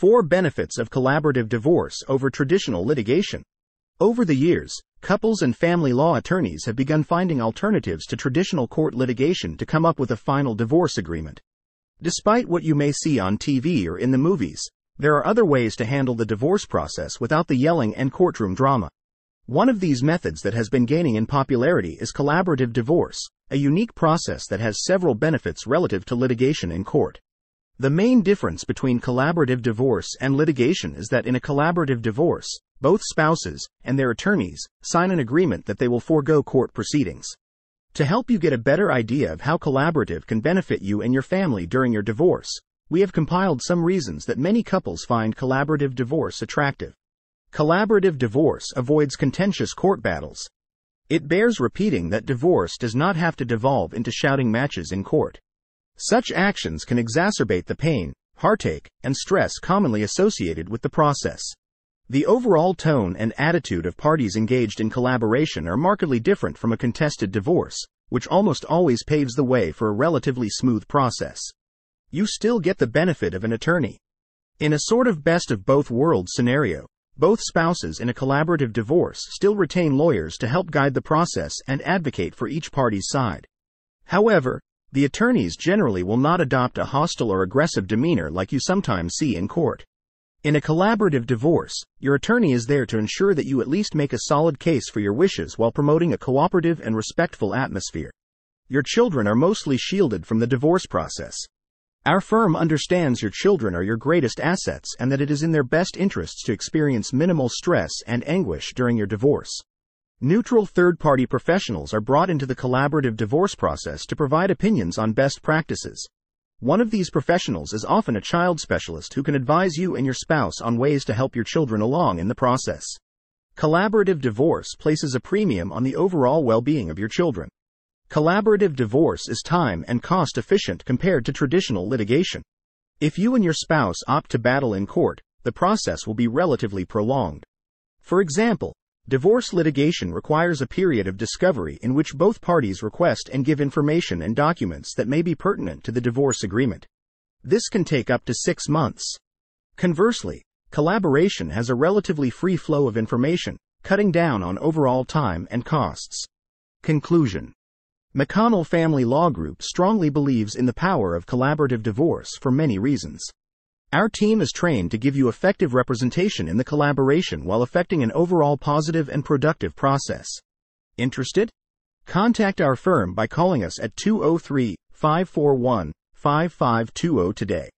4 Benefits of Collaborative Divorce over Traditional Litigation. Over the years, couples and family law attorneys have begun finding alternatives to traditional court litigation to come up with a final divorce agreement. Despite what you may see on TV or in the movies, there are other ways to handle the divorce process without the yelling and courtroom drama. One of these methods that has been gaining in popularity is collaborative divorce, a unique process that has several benefits relative to litigation in court. The main difference between collaborative divorce and litigation is that in a collaborative divorce, both spouses and their attorneys sign an agreement that they will forego court proceedings. To help you get a better idea of how collaborative can benefit you and your family during your divorce, we have compiled some reasons that many couples find collaborative divorce attractive. Collaborative divorce avoids contentious court battles. It bears repeating that divorce does not have to devolve into shouting matches in court. Such actions can exacerbate the pain, heartache, and stress commonly associated with the process. The overall tone and attitude of parties engaged in collaboration are markedly different from a contested divorce, which almost always paves the way for a relatively smooth process. You still get the benefit of an attorney. In a sort of best of both worlds scenario, both spouses in a collaborative divorce still retain lawyers to help guide the process and advocate for each party's side. However, the attorneys generally will not adopt a hostile or aggressive demeanor like you sometimes see in court. In a collaborative divorce, your attorney is there to ensure that you at least make a solid case for your wishes while promoting a cooperative and respectful atmosphere. Your children are mostly shielded from the divorce process. Our firm understands your children are your greatest assets and that it is in their best interests to experience minimal stress and anguish during your divorce. Neutral third party professionals are brought into the collaborative divorce process to provide opinions on best practices. One of these professionals is often a child specialist who can advise you and your spouse on ways to help your children along in the process. Collaborative divorce places a premium on the overall well being of your children. Collaborative divorce is time and cost efficient compared to traditional litigation. If you and your spouse opt to battle in court, the process will be relatively prolonged. For example, Divorce litigation requires a period of discovery in which both parties request and give information and documents that may be pertinent to the divorce agreement. This can take up to six months. Conversely, collaboration has a relatively free flow of information, cutting down on overall time and costs. Conclusion McConnell Family Law Group strongly believes in the power of collaborative divorce for many reasons. Our team is trained to give you effective representation in the collaboration while affecting an overall positive and productive process. Interested? Contact our firm by calling us at 203 541 5520 today.